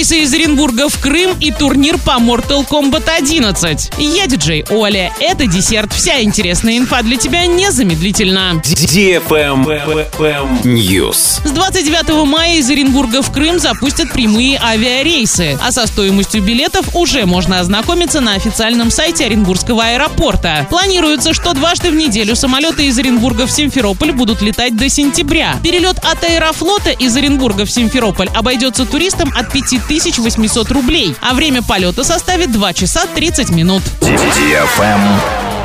Рейсы из Оренбурга в Крым и турнир по Mortal Kombat 11. Я диджей Оля. Это десерт. Вся интересная инфа для тебя незамедлительно. News. С 29 мая из Оренбурга в Крым запустят прямые авиарейсы. А со стоимостью билетов уже можно ознакомиться на официальном сайте Оренбургского аэропорта. Планируется, что дважды в неделю самолеты из Оренбурга в Симферополь будут летать до сентября. Перелет от Аэрофлота из Оренбурга в Симферополь обойдется туристам от 5800 рублей, а время полета составит 2 часа 30 минут.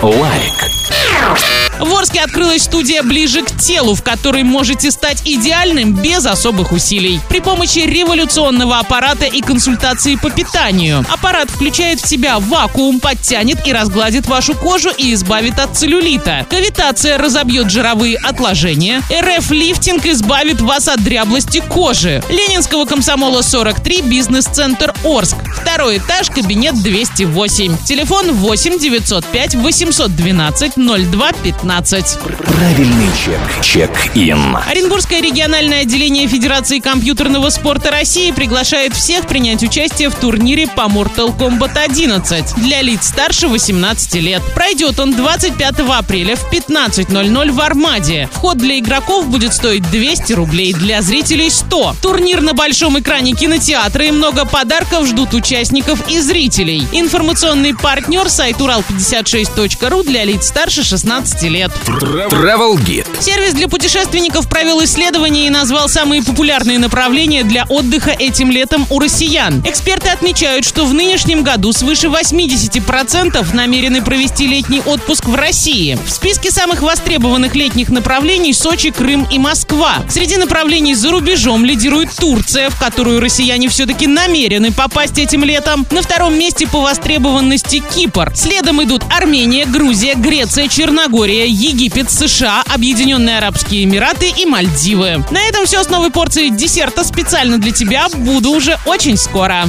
Лайк. В Орске открылась студия «Ближе к телу», в которой можете стать идеальным без особых усилий. При помощи революционного аппарата и консультации по питанию. Аппарат включает в себя вакуум, подтянет и разгладит вашу кожу и избавит от целлюлита. Кавитация разобьет жировые отложения. РФ-лифтинг избавит вас от дряблости кожи. Ленинского комсомола 43, бизнес-центр Орск. Второй этаж, кабинет 208. Телефон 8 905 812 02 15. Правильный чек. Чек-ин. Оренбургское региональное отделение Федерации компьютерного спорта России приглашает всех принять участие в турнире по Mortal Kombat 11 для лиц старше 18 лет. Пройдет он 25 апреля в 15.00 в Армаде. Вход для игроков будет стоить 200 рублей, для зрителей 100. Турнир на большом экране кинотеатра и много подарков ждут участников и зрителей. Информационный партнер сайт урал56.ру для лиц старше 16 лет. Travel Guide. Сервис для путешественников провел исследование и назвал самые популярные направления для отдыха этим летом у россиян. Эксперты отмечают, что в нынешнем году свыше 80% намерены провести летний отпуск в России. В списке самых востребованных летних направлений Сочи, Крым и Москва. Среди направлений за рубежом лидирует Турция, в которую россияне все-таки намерены попасть этим летом. На втором месте по востребованности Кипр. Следом идут Армения, Грузия, Греция, Черногория, Египет, США, Объединенные Арабские Эмираты и Мальдивы. На этом все с новой порцией десерта специально для тебя. Буду уже очень скоро.